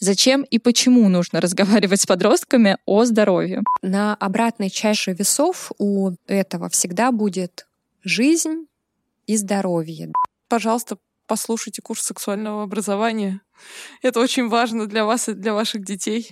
Зачем и почему нужно разговаривать с подростками о здоровье? На обратной чаше весов у этого всегда будет жизнь и здоровье. Пожалуйста, послушайте курс сексуального образования. Это очень важно для вас и для ваших детей.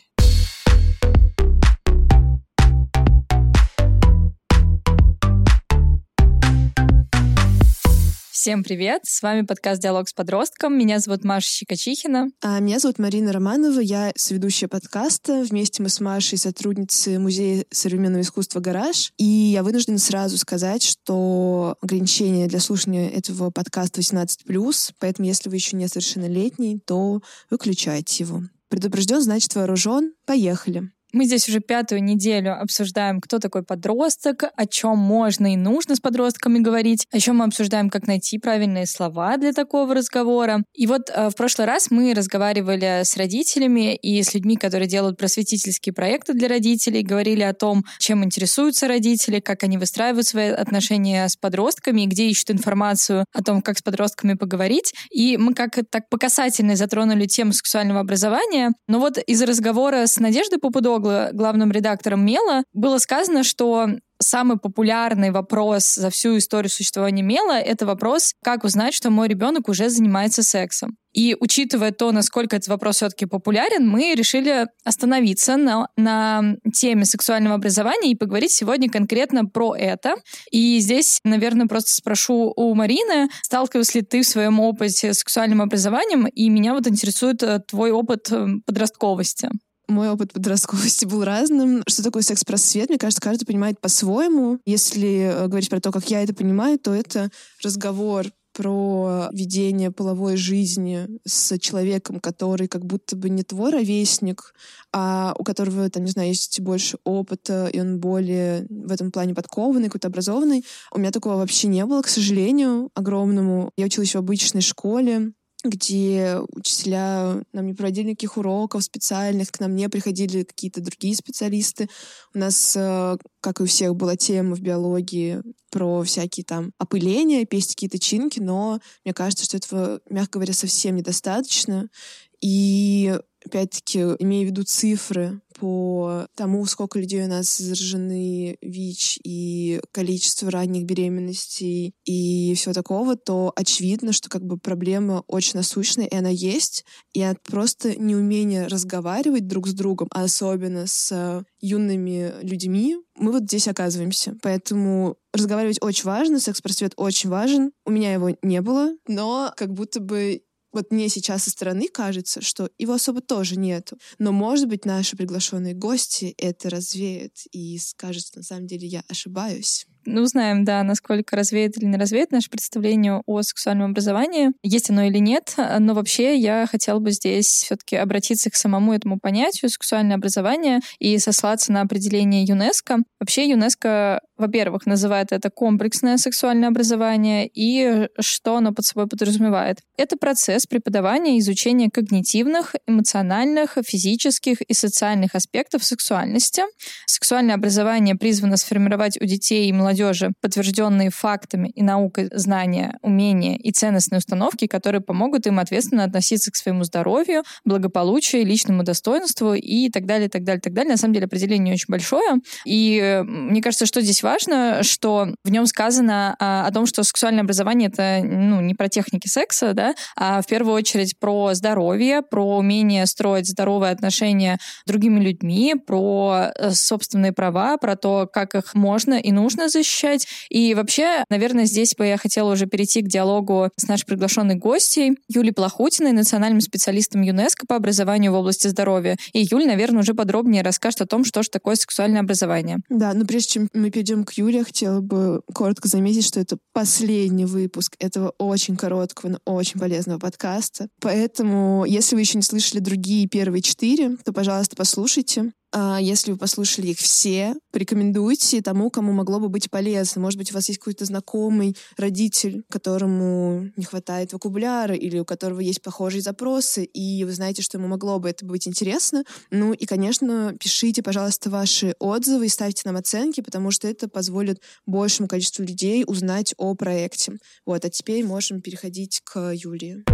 Всем привет! С вами подкаст «Диалог с подростком». Меня зовут Маша Щекочихина. А меня зовут Марина Романова. Я соведущая подкаста. Вместе мы с Машей сотрудницы Музея современного искусства «Гараж». И я вынуждена сразу сказать, что ограничение для слушания этого подкаста 18+, поэтому если вы еще несовершеннолетний, то выключайте его. Предупрежден, значит вооружен. Поехали. Мы здесь уже пятую неделю обсуждаем, кто такой подросток, о чем можно и нужно с подростками говорить. Еще мы обсуждаем, как найти правильные слова для такого разговора. И вот э, в прошлый раз мы разговаривали с родителями и с людьми, которые делают просветительские проекты для родителей, говорили о том, чем интересуются родители, как они выстраивают свои отношения с подростками, где ищут информацию о том, как с подростками поговорить. И мы как так по касательной затронули тему сексуального образования. Но вот из разговора с Надеждой Попудогло главным редактором Мела, было сказано, что самый популярный вопрос за всю историю существования Мела — это вопрос, как узнать, что мой ребенок уже занимается сексом. И учитывая то, насколько этот вопрос все-таки популярен, мы решили остановиться на, на теме сексуального образования и поговорить сегодня конкретно про это. И здесь, наверное, просто спрошу у Марины, сталкивалась ли ты в своем опыте с сексуальным образованием, и меня вот интересует э, твой опыт э, подростковости мой опыт подростковости был разным. Что такое секс-просвет? Мне кажется, каждый понимает по-своему. Если э, говорить про то, как я это понимаю, то это разговор про ведение половой жизни с человеком, который как будто бы не твой ровесник, а у которого, там, не знаю, есть больше опыта, и он более в этом плане подкованный, какой-то образованный. У меня такого вообще не было, к сожалению, огромному. Я училась в обычной школе, где учителя нам не проводили никаких уроков специальных, к нам не приходили какие-то другие специалисты. У нас, э, как и у всех, была тема в биологии про всякие там опыления, пестики и тычинки, но мне кажется, что этого, мягко говоря, совсем недостаточно. И опять-таки, имея в виду цифры по тому, сколько людей у нас заражены ВИЧ и количество ранних беременностей и всего такого, то очевидно, что как бы проблема очень насущная, и она есть, и от просто неумения разговаривать друг с другом, а особенно с юными людьми, мы вот здесь оказываемся. Поэтому разговаривать очень важно, секс-просвет очень важен. У меня его не было, но как будто бы вот мне сейчас со стороны кажется, что его особо тоже нету. Но, может быть, наши приглашенные гости это развеют и скажут, что на самом деле я ошибаюсь ну, узнаем, да, насколько развеет или не развеет наше представление о сексуальном образовании, есть оно или нет. Но вообще я хотела бы здесь все-таки обратиться к самому этому понятию сексуальное образование и сослаться на определение ЮНЕСКо. Вообще ЮНЕСКо, во-первых, называет это комплексное сексуальное образование и что оно под собой подразумевает. Это процесс преподавания и изучения когнитивных, эмоциональных, физических и социальных аспектов сексуальности. Сексуальное образование призвано сформировать у детей и молодежи молодежи подтвержденные фактами и наукой знания, умения и ценностные установки, которые помогут им ответственно относиться к своему здоровью, благополучию, личному достоинству и так далее, так далее, так далее. На самом деле определение очень большое. И э, мне кажется, что здесь важно, что в нем сказано о, о том, что сексуальное образование это ну, не про техники секса, да, а в первую очередь про здоровье, про умение строить здоровые отношения с другими людьми, про э, собственные права, про то, как их можно и нужно защищать. И вообще, наверное, здесь бы я хотела уже перейти к диалогу с нашей приглашенной гостьей Юлей Плохутиной, национальным специалистом ЮНЕСКО по образованию в области здоровья. И Юль, наверное, уже подробнее расскажет о том, что же такое сексуальное образование. Да, но прежде чем мы перейдем к Юле, хотела бы коротко заметить, что это последний выпуск этого очень короткого, но очень полезного подкаста. Поэтому, если вы еще не слышали другие первые четыре, то, пожалуйста, послушайте. А если вы послушали их все, порекомендуйте тому, кому могло бы быть полезно. Может быть, у вас есть какой-то знакомый родитель, которому не хватает вокабуляра или у которого есть похожие запросы, и вы знаете, что ему могло бы это быть интересно. Ну и, конечно, пишите, пожалуйста, ваши отзывы и ставьте нам оценки, потому что это позволит большему количеству людей узнать о проекте. Вот, а теперь можем переходить к Юлии.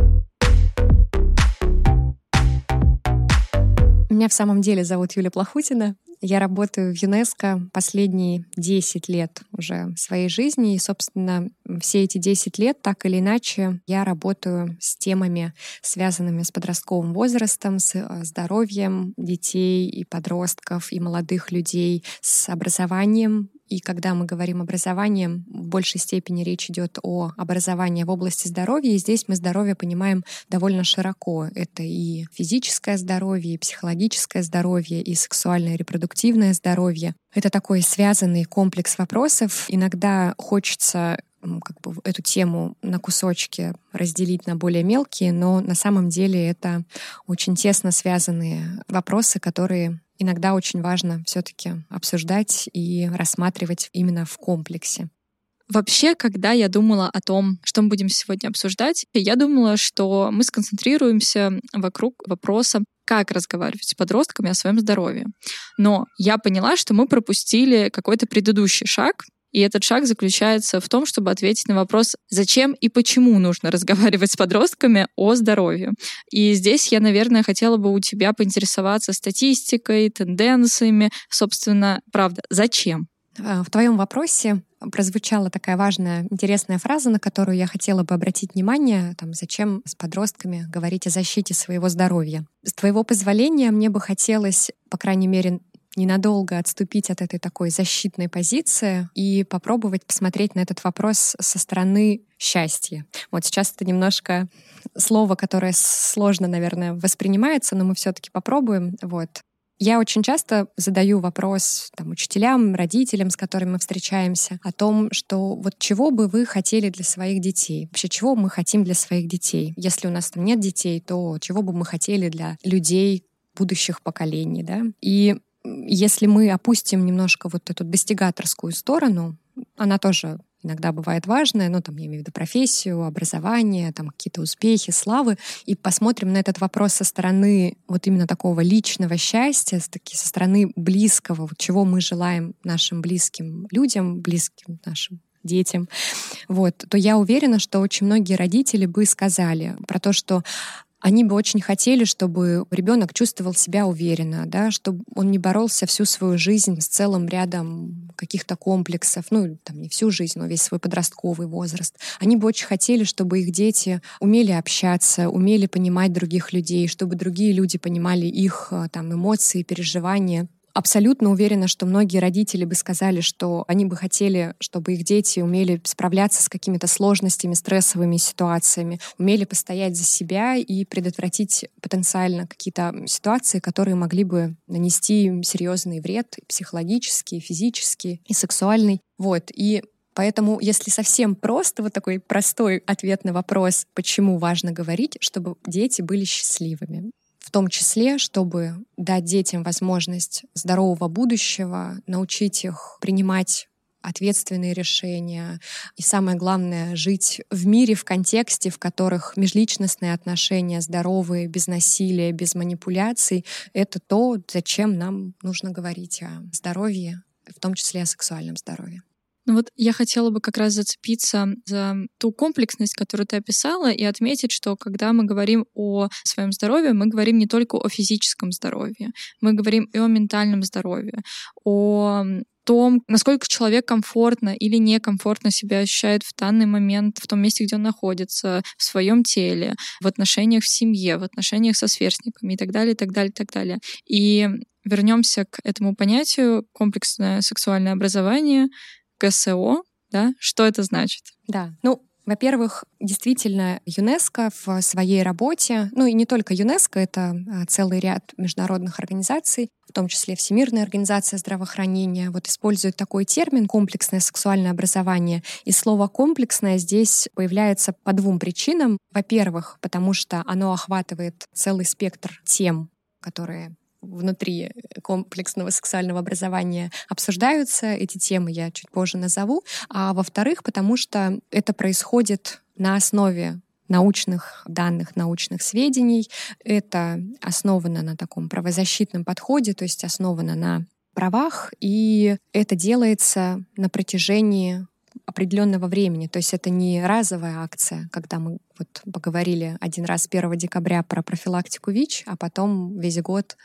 Меня в самом деле зовут Юлия Плохутина. Я работаю в ЮНЕСКО последние 10 лет уже своей жизни. И, собственно, все эти 10 лет, так или иначе, я работаю с темами, связанными с подростковым возрастом, с э, здоровьем детей и подростков, и молодых людей, с образованием и когда мы говорим образование, в большей степени речь идет о образовании в области здоровья. И здесь мы здоровье понимаем довольно широко. Это и физическое здоровье, и психологическое здоровье, и сексуальное и репродуктивное здоровье. Это такой связанный комплекс вопросов. Иногда хочется как бы эту тему на кусочки разделить на более мелкие, но на самом деле это очень тесно связанные вопросы, которые иногда очень важно все-таки обсуждать и рассматривать именно в комплексе. Вообще, когда я думала о том, что мы будем сегодня обсуждать, я думала, что мы сконцентрируемся вокруг вопроса, как разговаривать с подростками о своем здоровье. Но я поняла, что мы пропустили какой-то предыдущий шаг, и этот шаг заключается в том, чтобы ответить на вопрос, зачем и почему нужно разговаривать с подростками о здоровье. И здесь я, наверное, хотела бы у тебя поинтересоваться статистикой, тенденциями. Собственно, правда, зачем? А, в твоем вопросе прозвучала такая важная, интересная фраза, на которую я хотела бы обратить внимание, там, зачем с подростками говорить о защите своего здоровья. С твоего позволения мне бы хотелось, по крайней мере, ненадолго отступить от этой такой защитной позиции и попробовать посмотреть на этот вопрос со стороны счастья. Вот сейчас это немножко слово, которое сложно, наверное, воспринимается, но мы все-таки попробуем. Вот. Я очень часто задаю вопрос там, учителям, родителям, с которыми мы встречаемся, о том, что вот чего бы вы хотели для своих детей? Вообще, чего мы хотим для своих детей? Если у нас там нет детей, то чего бы мы хотели для людей будущих поколений, да? И если мы опустим немножко вот эту достигаторскую сторону, она тоже иногда бывает важная, ну, там, я имею в виду профессию, образование, там, какие-то успехи, славы, и посмотрим на этот вопрос со стороны вот именно такого личного счастья, таки, со стороны близкого, вот чего мы желаем нашим близким людям, близким нашим детям, вот, то я уверена, что очень многие родители бы сказали про то, что они бы очень хотели, чтобы ребенок чувствовал себя уверенно, да, чтобы он не боролся всю свою жизнь с целым рядом каких-то комплексов, ну, там, не всю жизнь, но весь свой подростковый возраст. Они бы очень хотели, чтобы их дети умели общаться, умели понимать других людей, чтобы другие люди понимали их э, там, эмоции, переживания абсолютно уверена, что многие родители бы сказали, что они бы хотели, чтобы их дети умели справляться с какими-то сложностями, стрессовыми ситуациями, умели постоять за себя и предотвратить потенциально какие-то ситуации, которые могли бы нанести им серьезный вред психологический, физический и сексуальный. Вот. И Поэтому, если совсем просто, вот такой простой ответ на вопрос, почему важно говорить, чтобы дети были счастливыми том числе, чтобы дать детям возможность здорового будущего, научить их принимать ответственные решения и самое главное жить в мире в контексте в которых межличностные отношения здоровые без насилия без манипуляций это то зачем нам нужно говорить о здоровье в том числе о сексуальном здоровье ну вот я хотела бы как раз зацепиться за ту комплексность, которую ты описала, и отметить, что когда мы говорим о своем здоровье, мы говорим не только о физическом здоровье, мы говорим и о ментальном здоровье, о том, насколько человек комфортно или некомфортно себя ощущает в данный момент в том месте, где он находится, в своем теле, в отношениях в семье, в отношениях со сверстниками и так далее, и так далее, и так далее. И вернемся к этому понятию комплексное сексуальное образование, КСО, да? Что это значит? Да, ну, во-первых, действительно, ЮНЕСКО в своей работе, ну и не только ЮНЕСКО, это а, целый ряд международных организаций, в том числе Всемирная организация здравоохранения, вот использует такой термин «комплексное сексуальное образование». И слово «комплексное» здесь появляется по двум причинам. Во-первых, потому что оно охватывает целый спектр тем, которые внутри комплексного сексуального образования обсуждаются. Эти темы я чуть позже назову. А во-вторых, потому что это происходит на основе научных данных, научных сведений. Это основано на таком правозащитном подходе, то есть основано на правах, и это делается на протяжении определенного времени. То есть это не разовая акция, когда мы вот поговорили один раз 1 декабря про профилактику ВИЧ, а потом весь год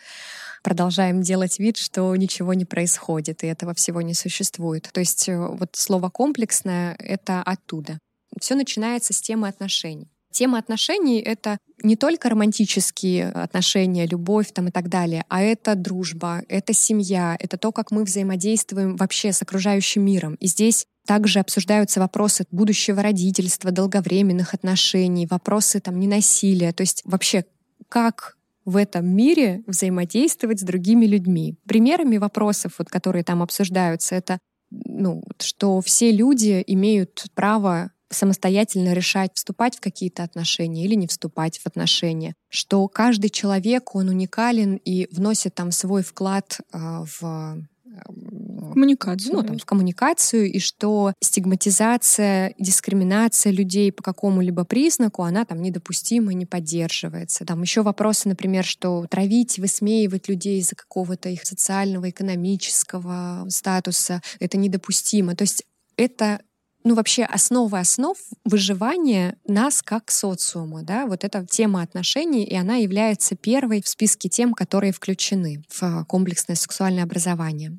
продолжаем делать вид, что ничего не происходит, и этого всего не существует. То есть э, вот слово «комплексное» — это оттуда. Все начинается с темы отношений. Тема отношений — это не только романтические отношения, любовь там и так далее, а это дружба, это семья, это то, как мы взаимодействуем вообще с окружающим миром. И здесь также обсуждаются вопросы будущего родительства, долговременных отношений, вопросы там ненасилия, то есть вообще как в этом мире взаимодействовать с другими людьми. Примерами вопросов, вот, которые там обсуждаются, это ну, что все люди имеют право самостоятельно решать, вступать в какие-то отношения или не вступать в отношения, что каждый человек, он уникален и вносит там свой вклад э, в коммуникацию. Ну, там, в коммуникацию, и что стигматизация, дискриминация людей по какому-либо признаку, она там недопустима, не поддерживается. Там еще вопросы, например, что травить, высмеивать людей из-за какого-то их социального, экономического статуса, это недопустимо. То есть это ну, вообще основа основ выживания нас как социума, да, вот эта тема отношений, и она является первой в списке тем, которые включены в комплексное сексуальное образование.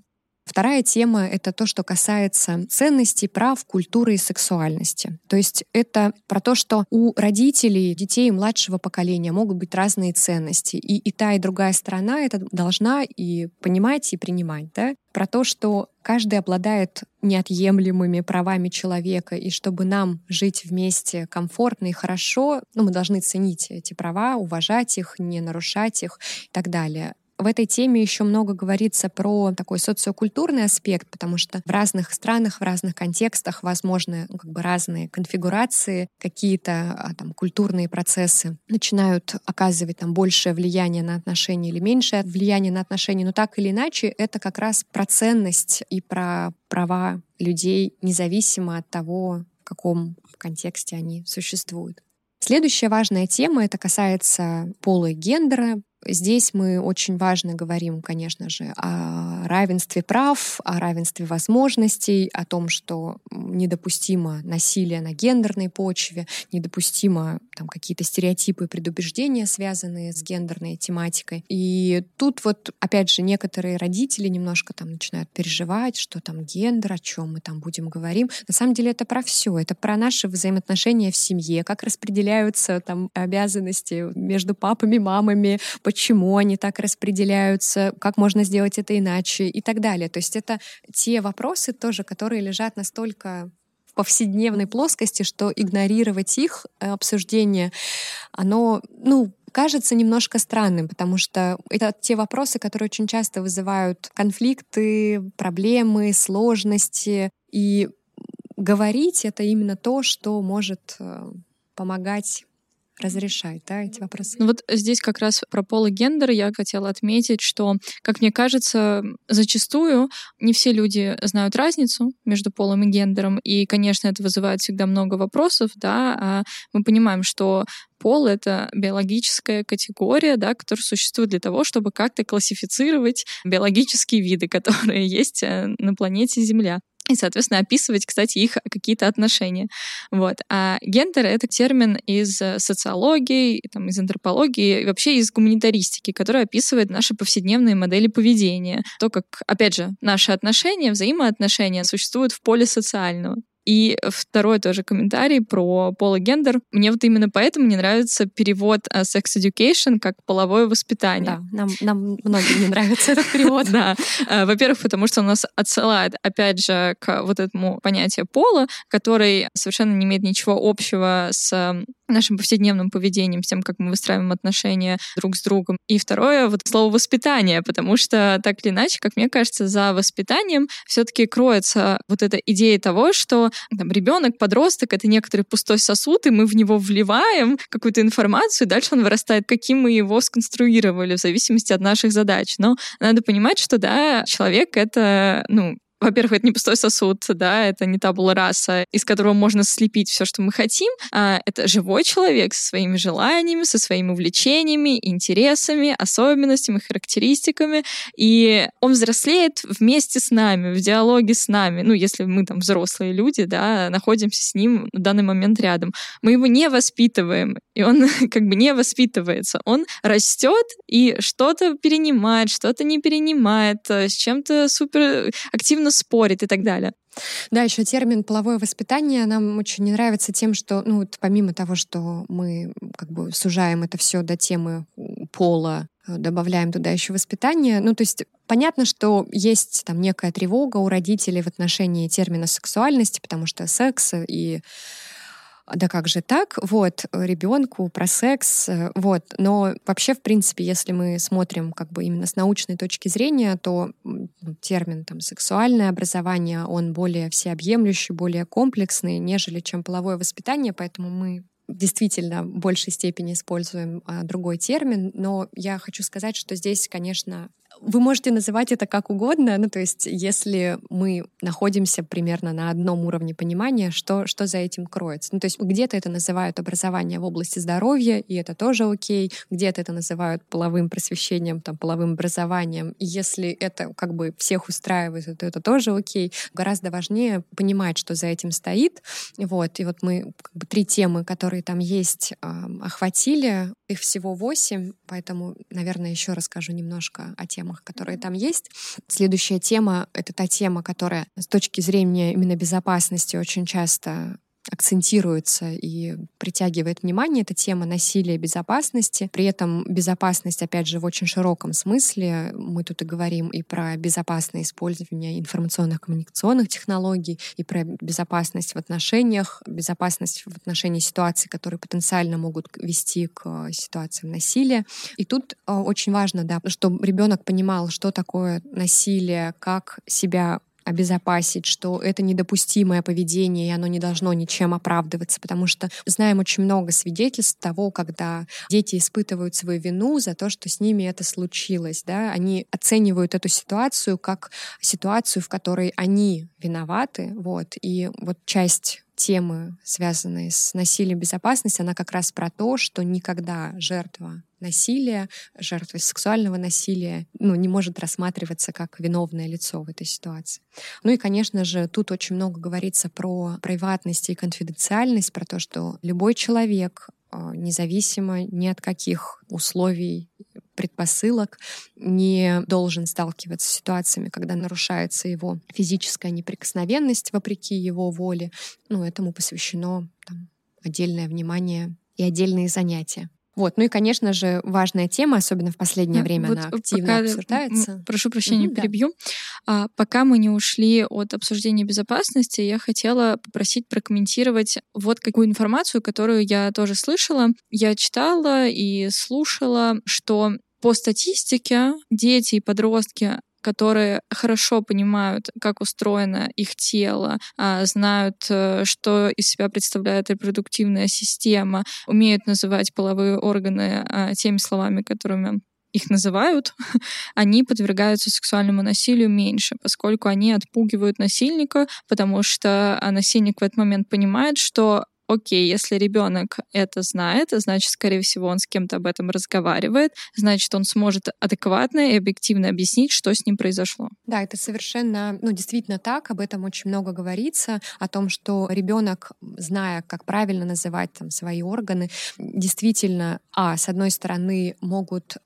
Вторая тема — это то, что касается ценностей, прав, культуры и сексуальности. То есть это про то, что у родителей, детей младшего поколения могут быть разные ценности. И, и та, и другая сторона это должна и понимать, и принимать. Да? Про то, что каждый обладает неотъемлемыми правами человека, и чтобы нам жить вместе комфортно и хорошо, ну, мы должны ценить эти права, уважать их, не нарушать их и так далее. В этой теме еще много говорится про такой социокультурный аспект, потому что в разных странах, в разных контекстах возможны ну, как бы разные конфигурации, какие-то а, там культурные процессы начинают оказывать там большее влияние на отношения или меньшее влияние на отношения, но так или иначе это как раз про ценность и про права людей, независимо от того, в каком контексте они существуют. Следующая важная тема, это касается пола и гендера. Здесь мы очень важно говорим, конечно же, о равенстве прав, о равенстве возможностей, о том, что недопустимо насилие на гендерной почве, недопустимо там какие-то стереотипы и предубеждения, связанные с гендерной тематикой. И тут вот, опять же, некоторые родители немножко там начинают переживать, что там гендер, о чем мы там будем говорим. На самом деле это про все, это про наши взаимоотношения в семье, как распределяются там обязанности между папами, мамами, почему они так распределяются, как можно сделать это иначе и так далее. То есть это те вопросы тоже, которые лежат настолько в повседневной плоскости, что игнорировать их э, обсуждение, оно, ну, кажется немножко странным, потому что это те вопросы, которые очень часто вызывают конфликты, проблемы, сложности. И говорить — это именно то, что может э, помогать разрешать, да, эти вопросы. Ну вот здесь как раз про пол и гендер я хотела отметить, что, как мне кажется, зачастую не все люди знают разницу между полом и гендером, и, конечно, это вызывает всегда много вопросов, да, а мы понимаем, что пол — это биологическая категория, да, которая существует для того, чтобы как-то классифицировать биологические виды, которые есть э, на планете Земля и, соответственно, описывать, кстати, их какие-то отношения. Вот. А гендер — это термин из э, социологии, там, из антропологии, и вообще из гуманитаристики, который описывает наши повседневные модели поведения. То, как, опять же, наши отношения, взаимоотношения существуют в поле социального. И второй тоже комментарий про пол и гендер. Мне вот именно поэтому не нравится перевод э, sex education как половое воспитание. Да, нам, нам многим не нравится этот перевод. Да. Э, во-первых, потому что он нас отсылает, опять же, к вот этому понятию пола, который совершенно не имеет ничего общего с нашим повседневным поведением, тем, как мы выстраиваем отношения друг с другом. И второе, вот слово воспитание, потому что так или иначе, как мне кажется, за воспитанием все-таки кроется вот эта идея того, что там, ребенок, подросток — это некоторый пустой сосуд, и мы в него вливаем какую-то информацию, и дальше он вырастает, каким мы его сконструировали в зависимости от наших задач. Но надо понимать, что, да, человек — это, ну, во-первых, это не пустой сосуд, да, это не табула раса, из которого можно слепить все, что мы хотим. А это живой человек со своими желаниями, со своими увлечениями, интересами, особенностями, характеристиками. И он взрослеет вместе с нами, в диалоге с нами. Ну, если мы там взрослые люди, да, находимся с ним в данный момент рядом. Мы его не воспитываем, и он как бы не воспитывается. Он растет и что-то перенимает, что-то не перенимает, с чем-то супер активно активно спорит и так далее. Да, еще термин половое воспитание нам очень не нравится тем, что, ну, вот помимо того, что мы как бы сужаем это все до темы пола, э, добавляем туда еще воспитание. Ну, то есть понятно, что есть там некая тревога у родителей в отношении термина сексуальности, потому что секс и да как же так, вот, ребенку про секс, э, вот. Но вообще, в принципе, если мы смотрим как бы именно с научной точки зрения, то ну, термин там сексуальное образование, он более всеобъемлющий, более комплексный, нежели чем половое воспитание, поэтому мы действительно в большей степени используем а, другой термин, но я хочу сказать, что здесь, конечно, вы можете называть это как угодно, ну то есть если мы находимся примерно на одном уровне понимания, что, что за этим кроется. Ну то есть где-то это называют образование в области здоровья, и это тоже окей, где-то это называют половым просвещением, там, половым образованием, и если это как бы всех устраивает, то это тоже окей. Гораздо важнее понимать, что за этим стоит. Вот, и вот мы как бы три темы, которые там есть, охватили, их всего восемь, поэтому, наверное, еще расскажу немножко о темах темах, которые там есть. Следующая тема — это та тема, которая с точки зрения именно безопасности очень часто акцентируется и притягивает внимание, это тема насилия и безопасности. При этом безопасность, опять же, в очень широком смысле. Мы тут и говорим и про безопасное использование информационных коммуникационных технологий, и про безопасность в отношениях, безопасность в отношении ситуаций, которые потенциально могут вести к ситуациям насилия. И тут э, очень важно, да, чтобы ребенок понимал, что такое насилие, как себя обезопасить, что это недопустимое поведение, и оно не должно ничем оправдываться, потому что знаем очень много свидетельств того, когда дети испытывают свою вину за то, что с ними это случилось. Да? Они оценивают эту ситуацию как ситуацию, в которой они виноваты. Вот. И вот часть темы, связанные с насилием безопасности, она как раз про то, что никогда жертва насилия, жертва сексуального насилия, ну, не может рассматриваться как виновное лицо в этой ситуации. Ну и, конечно же, тут очень много говорится про приватность и конфиденциальность, про то, что любой человек, а, независимо ни от каких условий, предпосылок, не должен сталкиваться с ситуациями, когда нарушается его физическая неприкосновенность вопреки его воле. Ну, этому посвящено там, отдельное внимание и отдельные занятия. Вот. Ну и, конечно же, важная тема, особенно в последнее время, вот она активно пока, обсуждается. Прошу прощения, угу, перебью. Да. А, пока мы не ушли от обсуждения безопасности, я хотела попросить прокомментировать вот какую информацию, которую я тоже слышала. Я читала и слушала, что по статистике дети и подростки которые хорошо понимают, как устроено их тело, а, знают, э, что из себя представляет репродуктивная система, умеют называть половые органы а, теми словами, которыми их называют, они подвергаются сексуальному насилию меньше, поскольку они отпугивают насильника, потому что а, насильник в этот момент понимает, что окей, если ребенок это знает, значит, скорее всего, он с кем-то об этом разговаривает, значит, он сможет адекватно и объективно объяснить, что с ним произошло. Да, это совершенно, ну, действительно так, об этом очень много говорится, о том, что ребенок, зная, как правильно называть там свои органы, действительно, а, с одной стороны, могут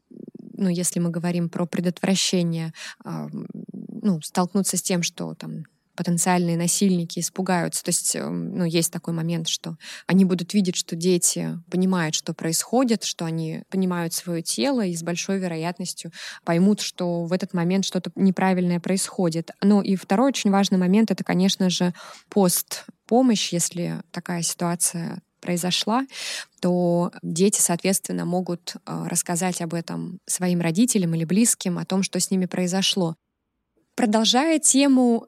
ну, если мы говорим про предотвращение, ну, столкнуться с тем, что там потенциальные насильники испугаются. То есть, эм, ну, есть такой момент, что они будут видеть, что дети понимают, что происходит, что они понимают свое тело и с большой вероятностью поймут, что в этот момент что-то неправильное происходит. Ну и второй очень важный момент — это, конечно же, постпомощь, если такая ситуация произошла, то дети, соответственно, могут э, рассказать об этом своим родителям или близким, о том, что с ними произошло. Продолжая тему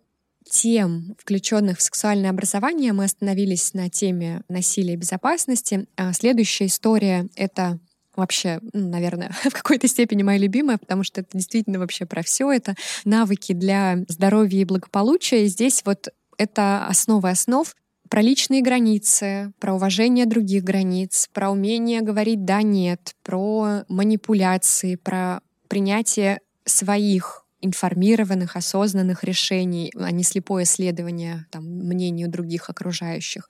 тем, включенных в сексуальное образование, мы остановились на теме насилия и безопасности. А следующая история — это вообще, наверное, в какой-то степени моя любимая, потому что это действительно вообще про все. Это навыки для здоровья и благополучия. И здесь вот это основа основ про личные границы, про уважение других границ, про умение говорить «да», «нет», про манипуляции, про принятие своих информированных, осознанных решений, а не слепое следование там, мнению других окружающих.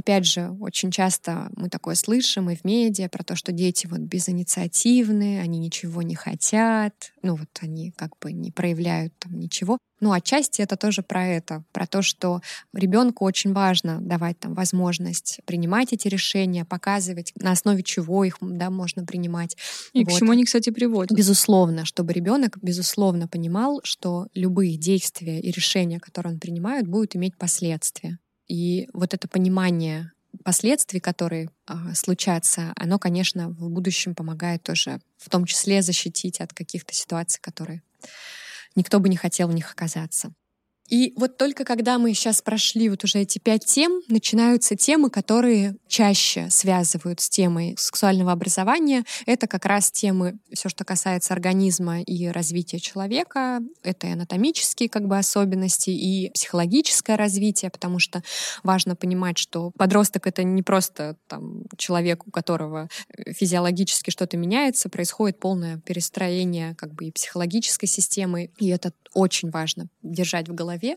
Опять же, очень часто мы такое слышим и в медиа про то, что дети вот безинициативные, они ничего не хотят, ну вот они как бы не проявляют там ничего. Ну, отчасти это тоже про это, про то, что ребенку очень важно давать там возможность принимать эти решения, показывать, на основе чего их да, можно принимать. И вот. к чему они, кстати, приводят. Безусловно, чтобы ребенок, безусловно, понимал, что любые действия и решения, которые он принимает, будут иметь последствия. И вот это понимание последствий, которые э, случатся, оно, конечно, в будущем помогает тоже, в том числе защитить от каких-то ситуаций, которые никто бы не хотел в них оказаться. И вот только когда мы сейчас прошли вот уже эти пять тем, начинаются темы, которые чаще связывают с темой сексуального образования. Это как раз темы, все, что касается организма и развития человека. Это и анатомические как бы особенности, и психологическое развитие, потому что важно понимать, что подросток — это не просто там, человек, у которого физиологически что-то меняется, происходит полное перестроение как бы и психологической системы, и это очень важно держать в голове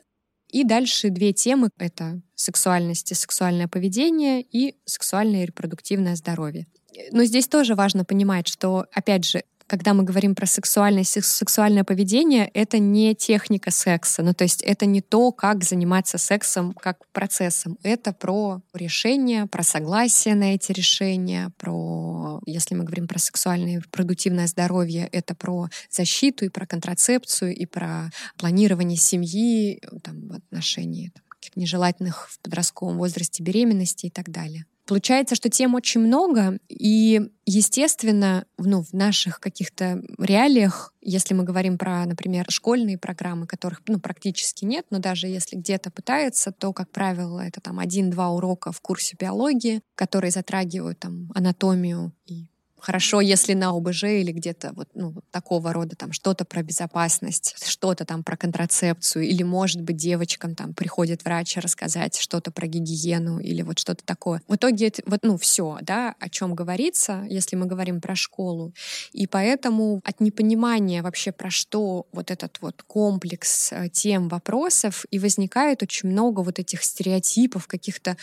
и дальше две темы — это сексуальность и сексуальное поведение и сексуальное и репродуктивное здоровье. Но здесь тоже важно понимать, что, опять же, когда мы говорим про сексуальность сексуальное поведение, это не техника секса. Ну, то есть это не то, как заниматься сексом как процессом. Это про решение, про согласие на эти решения, про, если мы говорим про сексуальное и репродуктивное здоровье, это про защиту и про контрацепцию, и про планирование семьи там, в отношении нежелательных в подростковом возрасте беременности и так далее. Получается, что тем очень много, и, естественно, ну, в наших каких-то реалиях, если мы говорим про, например, школьные программы, которых ну, практически нет, но даже если где-то пытаются, то, как правило, это там один-два урока в курсе биологии, которые затрагивают там анатомию и Хорошо, если на ОБЖ или где-то вот, ну, такого рода там что-то про безопасность, что-то там про контрацепцию, или, может быть, девочкам там приходит врач рассказать что-то про гигиену или вот что-то такое. В итоге вот, ну, все, да, о чем говорится, если мы говорим про школу. И поэтому от непонимания вообще про что вот этот вот комплекс э, тем, вопросов, и возникает очень много вот этих стереотипов, каких-то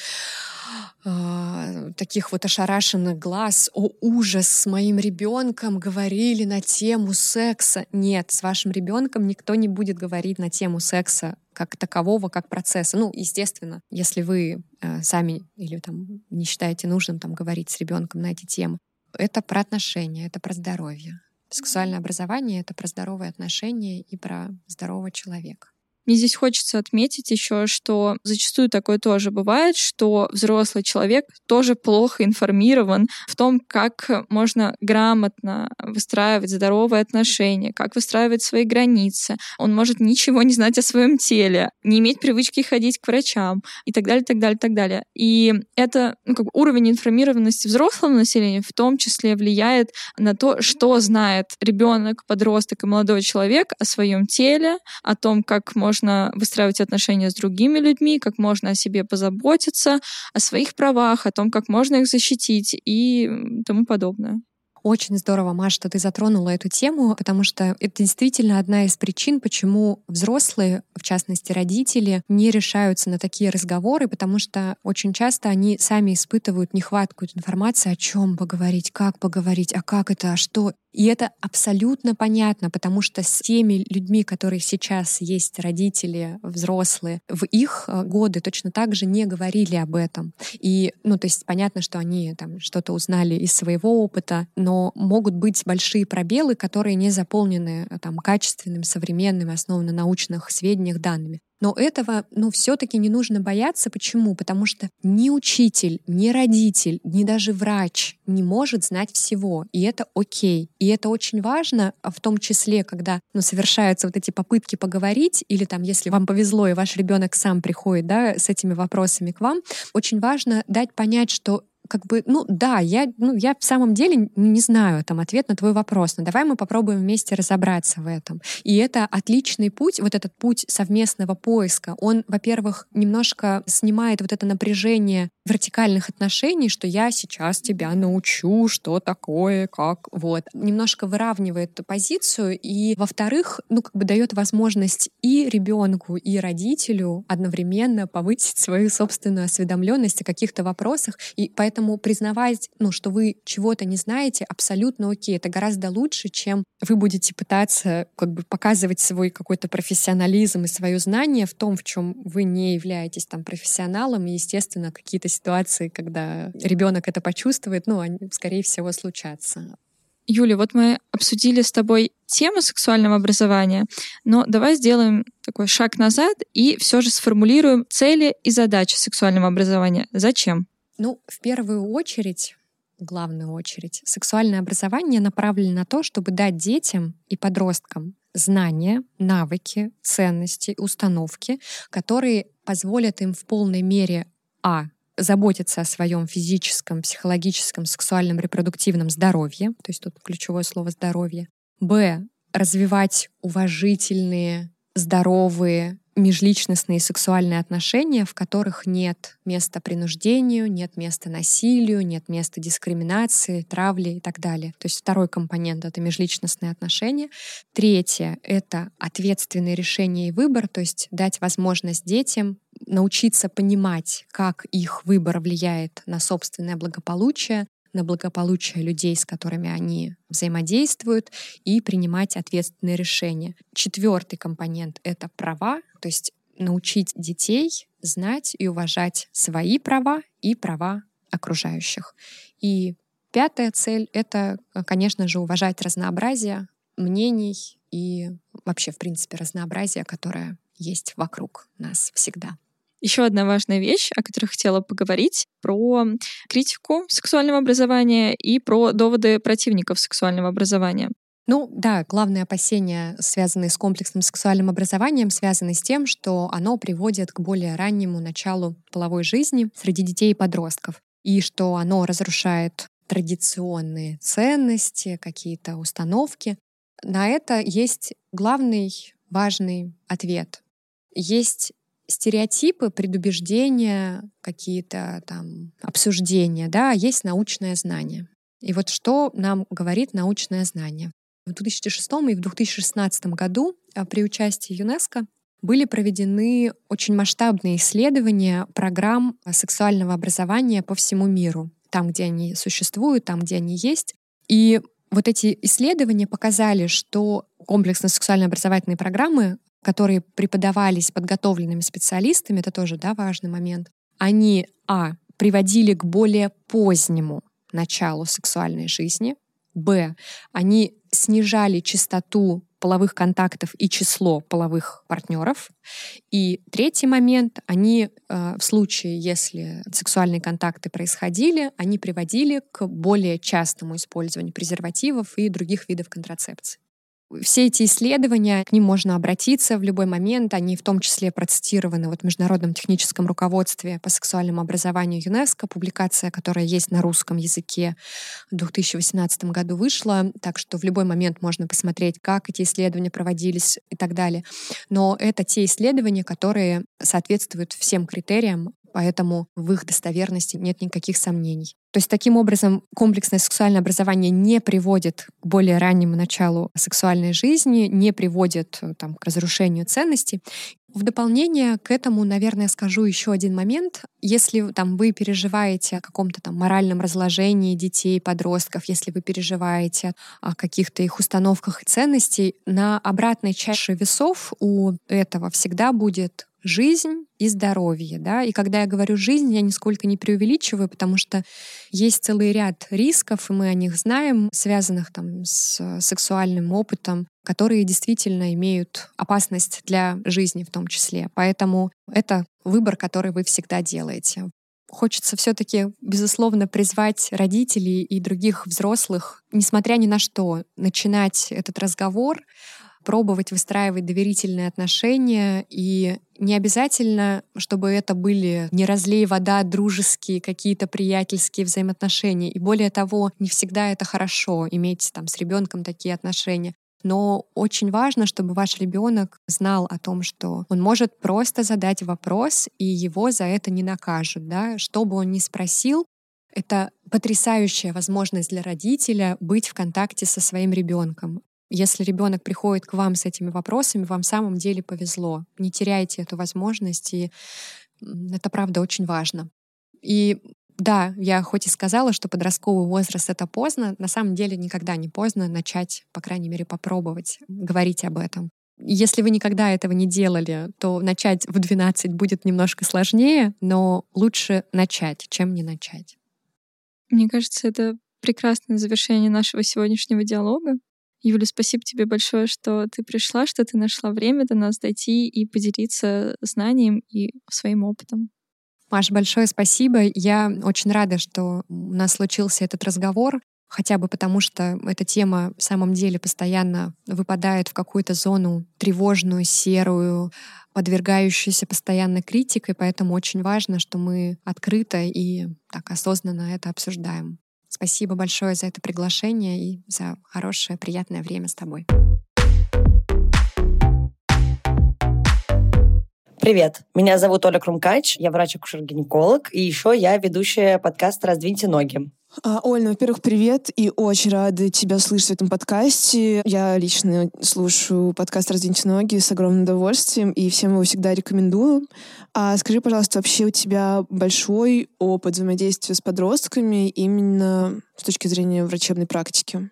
э, таких вот ошарашенных глаз, о ужас, с моим ребенком говорили на тему секса. Нет, с вашим ребенком никто не будет говорить на тему секса как такового, как процесса. Ну, естественно, если вы э, сами или там не считаете нужным там говорить с ребенком на эти темы, это про отношения, это про здоровье. Сексуальное образование — это про здоровые отношения и про здорового человека. Мне здесь хочется отметить еще, что зачастую такое тоже бывает, что взрослый человек тоже плохо информирован в том, как можно грамотно выстраивать здоровые отношения, как выстраивать свои границы. Он может ничего не знать о своем теле, не иметь привычки ходить к врачам и так далее, так далее, так далее. И это ну, как бы уровень информированности взрослого населения в том числе влияет на то, что знает ребенок, подросток и молодой человек о своем теле, о том, как можно можно выстраивать отношения с другими людьми, как можно о себе позаботиться, о своих правах, о том, как можно их защитить и тому подобное. Очень здорово, Маша, что ты затронула эту тему, потому что это действительно одна из причин, почему взрослые, в частности родители, не решаются на такие разговоры, потому что очень часто они сами испытывают нехватку информации, о чем поговорить, как поговорить, а как это, а что. И это абсолютно понятно, потому что с теми людьми, которые сейчас есть родители, взрослые, в их э, годы точно так же не говорили об этом. И, ну, то есть понятно, что они там что-то узнали из своего опыта, но но могут быть большие пробелы, которые не заполнены э, там, качественными, современными, основанными на научных сведениях, данными. Но этого, ну, все-таки не нужно бояться. Почему? Потому что ни учитель, ни родитель, ни даже врач не может знать всего. И это окей. И это очень важно, а в том числе, когда ну, совершаются вот эти попытки поговорить, или там, если вам повезло, и ваш ребенок сам приходит да, с этими вопросами к вам, очень важно дать понять, что как бы, ну да, я, ну, я в самом деле не знаю там ответ на твой вопрос, но давай мы попробуем вместе разобраться в этом. И это отличный путь, вот этот путь совместного поиска, он, во-первых, немножко снимает вот это напряжение вертикальных отношений, что я сейчас тебя научу, что такое, как, вот. Немножко выравнивает позицию, и, во-вторых, ну, как бы дает возможность и ребенку, и родителю одновременно повысить свою собственную осведомленность о каких-то вопросах, и поэтому признавать, ну, что вы чего-то не знаете, абсолютно окей. Это гораздо лучше, чем вы будете пытаться как бы показывать свой какой-то профессионализм и свое знание в том, в чем вы не являетесь там профессионалом, и, естественно, какие-то ситуации, когда ребенок это почувствует, ну, они, скорее всего, случатся. Юля, вот мы обсудили с тобой тему сексуального образования, но давай сделаем такой шаг назад и все же сформулируем цели и задачи сексуального образования. Зачем? Ну, в первую очередь, главную очередь, сексуальное образование направлено на то, чтобы дать детям и подросткам знания, навыки, ценности, установки, которые позволят им в полной мере а заботиться о своем физическом, психологическом, сексуальном, репродуктивном здоровье, то есть тут ключевое слово здоровье, б развивать уважительные, здоровые, межличностные сексуальные отношения, в которых нет места принуждению, нет места насилию, нет места дискриминации, травли и так далее. То есть второй компонент — это межличностные отношения. Третье — это ответственное решение и выбор, то есть дать возможность детям научиться понимать, как их выбор влияет на собственное благополучие, на благополучие людей, с которыми они взаимодействуют, и принимать ответственные решения. Четвертый компонент — это права, то есть научить детей знать и уважать свои права и права окружающих. И пятая цель — это, конечно же, уважать разнообразие мнений и вообще, в принципе, разнообразие, которое есть вокруг нас всегда. Еще одна важная вещь, о которой хотела поговорить, про критику сексуального образования и про доводы противников сексуального образования. Ну да, главные опасения, связанные с комплексным сексуальным образованием, связаны с тем, что оно приводит к более раннему началу половой жизни среди детей и подростков, и что оно разрушает традиционные ценности, какие-то установки. На это есть главный важный ответ. Есть стереотипы, предубеждения, какие-то там обсуждения, да, есть научное знание. И вот что нам говорит научное знание? В 2006 и в 2016 году а, при участии ЮНЕСКО были проведены очень масштабные исследования программ сексуального образования по всему миру, там, где они существуют, там, где они есть. И вот эти исследования показали, что комплексно-сексуально образовательные программы которые преподавались подготовленными специалистами, это тоже да, важный момент, они, а, приводили к более позднему началу сексуальной жизни, б, они снижали частоту половых контактов и число половых партнеров. И третий момент, они э, в случае, если сексуальные контакты происходили, они приводили к более частому использованию презервативов и других видов контрацепции. Все эти исследования, к ним можно обратиться в любой момент. Они в том числе процитированы вот в Международном техническом руководстве по сексуальному образованию ЮНЕСКО, публикация, которая есть на русском языке в 2018 году вышла. Так что в любой момент можно посмотреть, как эти исследования проводились и так далее. Но это те исследования, которые соответствуют всем критериям поэтому в их достоверности нет никаких сомнений. То есть таким образом комплексное сексуальное образование не приводит к более раннему началу сексуальной жизни, не приводит э, там, к разрушению ценностей. В дополнение к этому, наверное, скажу еще один момент. Если там, вы переживаете о каком-то там моральном разложении детей, подростков, если вы переживаете о каких-то их установках и ценностей, на обратной чаше весов у этого всегда будет жизнь и здоровье. Да? И когда я говорю жизнь, я нисколько не преувеличиваю, потому что есть целый ряд рисков, и мы о них знаем, связанных там, с сексуальным опытом, которые действительно имеют опасность для жизни в том числе. Поэтому это выбор, который вы всегда делаете. Хочется все-таки, безусловно, призвать родителей и других взрослых, несмотря ни на что, начинать этот разговор пробовать выстраивать доверительные отношения и не обязательно, чтобы это были не разлей вода, дружеские, какие-то приятельские взаимоотношения. И более того, не всегда это хорошо иметь там с ребенком такие отношения. Но очень важно, чтобы ваш ребенок знал о том, что он может просто задать вопрос, и его за это не накажут. Да? Что бы он ни спросил, это потрясающая возможность для родителя быть в контакте со своим ребенком. Если ребенок приходит к вам с этими вопросами, вам в самом деле повезло. Не теряйте эту возможность, и это правда очень важно. И да, я хоть и сказала, что подростковый возраст — это поздно, на самом деле никогда не поздно начать, по крайней мере, попробовать говорить об этом. Если вы никогда этого не делали, то начать в 12 будет немножко сложнее, но лучше начать, чем не начать. Мне кажется, это прекрасное завершение нашего сегодняшнего диалога. Юля, спасибо тебе большое, что ты пришла, что ты нашла время до нас дойти и поделиться знанием и своим опытом. Маш, большое спасибо. Я очень рада, что у нас случился этот разговор, хотя бы потому, что эта тема в самом деле постоянно выпадает в какую-то зону тревожную, серую, подвергающуюся постоянно критикой, поэтому очень важно, что мы открыто и так осознанно это обсуждаем. Спасибо большое за это приглашение и за хорошее, приятное время с тобой. Привет, меня зовут Оля Крумкач, я врач-акушер-гинеколог, и еще я ведущая подкаста «Раздвиньте ноги». А, Оль, ну, во-первых, привет, и очень рада тебя слышать в этом подкасте. Я лично слушаю подкаст «Раздвиньте ноги» с огромным удовольствием, и всем его всегда рекомендую. А скажи, пожалуйста, вообще у тебя большой опыт взаимодействия с подростками именно с точки зрения врачебной практики?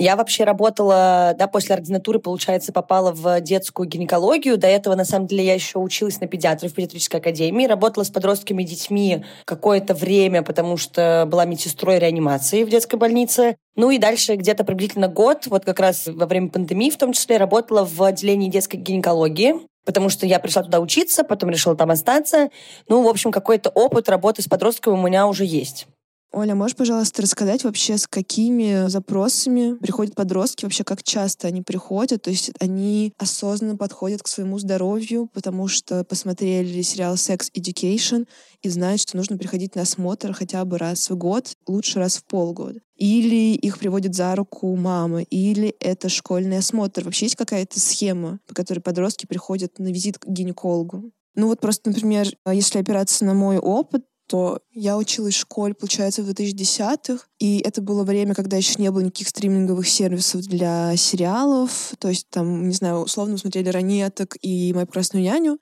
Я вообще работала, да, после ординатуры, получается, попала в детскую гинекологию. До этого, на самом деле, я еще училась на педиатре в педиатрической академии. Работала с подростками и детьми какое-то время, потому что была медсестрой реанимации в детской больнице. Ну и дальше где-то приблизительно год, вот как раз во время пандемии в том числе, работала в отделении детской гинекологии потому что я пришла туда учиться, потом решила там остаться. Ну, в общем, какой-то опыт работы с подростками у меня уже есть. Оля, можешь, пожалуйста, рассказать вообще, с какими запросами приходят подростки, вообще как часто они приходят? То есть они осознанно подходят к своему здоровью, потому что посмотрели сериал Sex Education и знают, что нужно приходить на осмотр хотя бы раз в год, лучше раз в полгода. Или их приводят за руку мама, или это школьный осмотр. Вообще есть какая-то схема, по которой подростки приходят на визит к гинекологу? Ну вот просто, например, если опираться на мой опыт, то я училась в школе, получается, в 2010-х, и это было время, когда еще не было никаких стриминговых сервисов для сериалов, то есть там, не знаю, условно смотрели «Ранеток» и «Мою прекрасную няню»,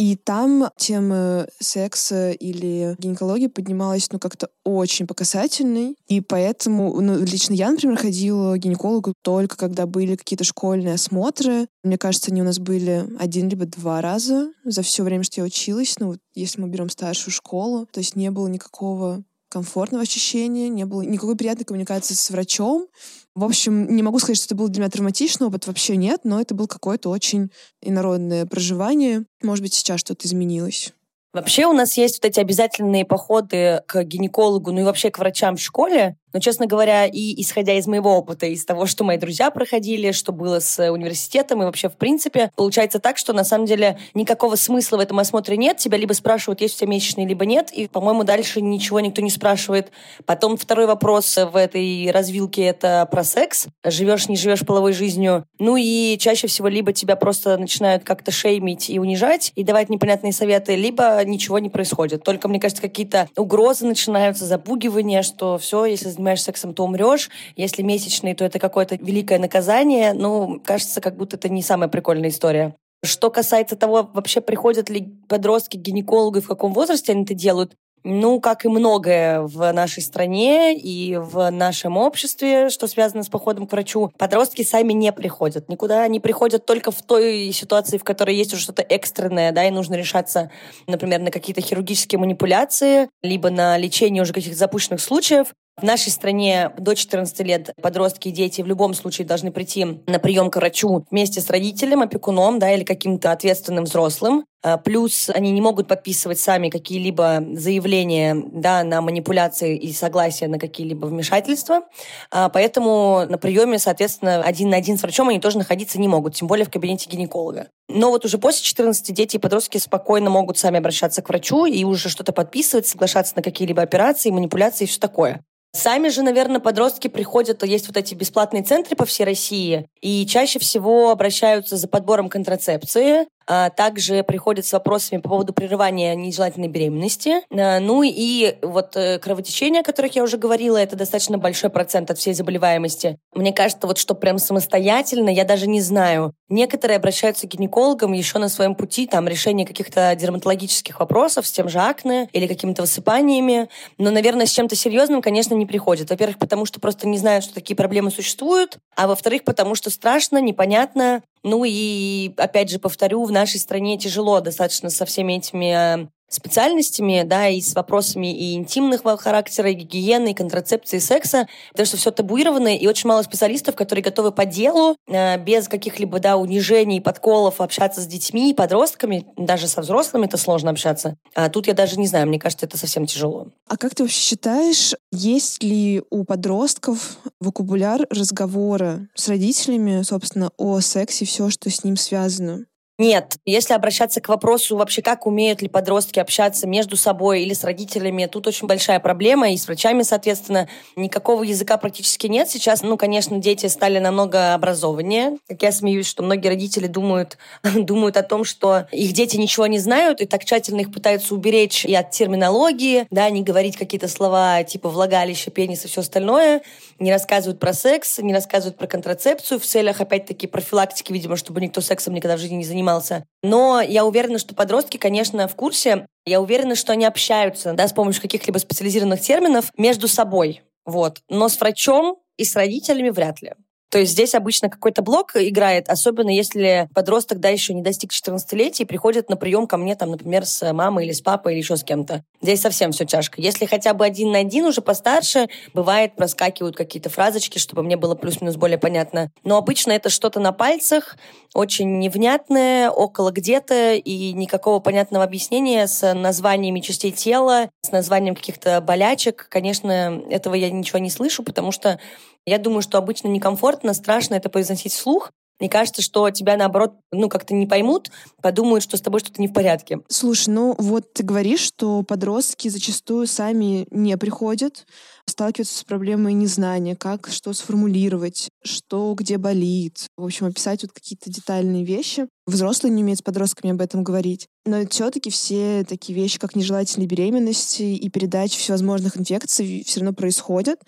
и там тема секса или гинекологии поднималась, ну, как-то очень по касательной. И поэтому, ну, лично я, например, ходила к гинекологу только когда были какие-то школьные осмотры. Мне кажется, они у нас были один либо два раза за все время, что я училась. Ну, вот если мы берем старшую школу, то есть не было никакого комфортного ощущения, не было никакой приятной коммуникации с врачом. В общем, не могу сказать, что это был для меня травматичный опыт, вообще нет, но это было какое-то очень инородное проживание. Может быть, сейчас что-то изменилось. Вообще у нас есть вот эти обязательные походы к гинекологу, ну и вообще к врачам в школе. Но, честно говоря, и исходя из моего опыта, из того, что мои друзья проходили, что было с университетом и вообще в принципе, получается так, что на самом деле никакого смысла в этом осмотре нет. Тебя либо спрашивают, есть у тебя месячные, либо нет. И, по-моему, дальше ничего никто не спрашивает. Потом второй вопрос в этой развилке — это про секс. Живешь, не живешь половой жизнью. Ну и чаще всего либо тебя просто начинают как-то шеймить и унижать, и давать непонятные советы, либо ничего не происходит. Только, мне кажется, какие-то угрозы начинаются, запугивания, что все, если занимаешься сексом, то умрешь. Если месячный, то это какое-то великое наказание. Ну, кажется, как будто это не самая прикольная история. Что касается того, вообще приходят ли подростки к гинекологу и в каком возрасте они это делают, ну, как и многое в нашей стране и в нашем обществе, что связано с походом к врачу, подростки сами не приходят никуда. Они приходят только в той ситуации, в которой есть уже что-то экстренное, да, и нужно решаться, например, на какие-то хирургические манипуляции, либо на лечение уже каких-то запущенных случаев. В нашей стране до 14 лет подростки и дети в любом случае должны прийти на прием к врачу вместе с родителем, опекуном да, или каким-то ответственным взрослым. А, плюс они не могут подписывать сами какие-либо заявления да, на манипуляции и согласие на какие-либо вмешательства. А, поэтому на приеме, соответственно, один на один с врачом они тоже находиться не могут, тем более в кабинете гинеколога. Но вот уже после 14 дети и подростки спокойно могут сами обращаться к врачу и уже что-то подписывать, соглашаться на какие-либо операции, манипуляции и все такое. Сами же, наверное, подростки приходят, есть вот эти бесплатные центры по всей России, и чаще всего обращаются за подбором контрацепции, также приходят с вопросами по поводу прерывания нежелательной беременности. А, ну и вот э, кровотечения, о которых я уже говорила, это достаточно большой процент от всей заболеваемости. Мне кажется, вот что прям самостоятельно, я даже не знаю. Некоторые обращаются к гинекологам еще на своем пути, там, решение каких-то дерматологических вопросов с тем же акне или какими-то высыпаниями. Но, наверное, с чем-то серьезным, конечно, не приходят. Во-первых, потому что просто не знают, что такие проблемы существуют, а во-вторых, потому что страшно, непонятно, ну и, опять же, повторю, в нашей стране тяжело достаточно со всеми этими э, специальностями, да, и с вопросами и интимного характера, и гигиены, и контрацепции, и секса, потому что все табуировано, и очень мало специалистов, которые готовы по делу, э, без каких-либо, да, унижений, подколов общаться с детьми, подростками, даже со взрослыми это сложно общаться. А тут я даже не знаю, мне кажется, это совсем тяжело. А как ты вообще считаешь, есть ли у подростков вокабуляр разговора с родителями, собственно, о сексе, все, что с ним связано? Нет. Если обращаться к вопросу вообще, как умеют ли подростки общаться между собой или с родителями, тут очень большая проблема, и с врачами, соответственно, никакого языка практически нет. Сейчас, ну, конечно, дети стали намного образованнее. Как я смеюсь, что многие родители думают, думают о том, что их дети ничего не знают, и так тщательно их пытаются уберечь и от терминологии, да, не говорить какие-то слова типа влагалище, пенис и все остальное, не рассказывают про секс, не рассказывают про контрацепцию в целях, опять-таки, профилактики, видимо, чтобы никто сексом никогда в жизни не занимался занимался. Но я уверена, что подростки, конечно, в курсе. Я уверена, что они общаются да, с помощью каких-либо специализированных терминов между собой. Вот. Но с врачом и с родителями вряд ли. То есть здесь обычно какой-то блок играет, особенно если подросток, да, еще не достиг 14-летия и приходит на прием ко мне, там, например, с мамой или с папой или еще с кем-то. Здесь совсем все тяжко. Если хотя бы один на один, уже постарше, бывает, проскакивают какие-то фразочки, чтобы мне было плюс-минус более понятно. Но обычно это что-то на пальцах, очень невнятное, около где-то, и никакого понятного объяснения с названиями частей тела, с названием каких-то болячек. Конечно, этого я ничего не слышу, потому что я думаю, что обычно некомфортно, страшно это произносить вслух. Мне кажется, что тебя, наоборот, ну, как-то не поймут, подумают, что с тобой что-то не в порядке. Слушай, ну вот ты говоришь, что подростки зачастую сами не приходят, сталкиваются с проблемой незнания, как что сформулировать, что где болит. В общем, описать вот какие-то детальные вещи. Взрослые не умеют с подростками об этом говорить. Но все-таки все такие вещи, как нежелательные беременности и передача всевозможных инфекций все равно происходят.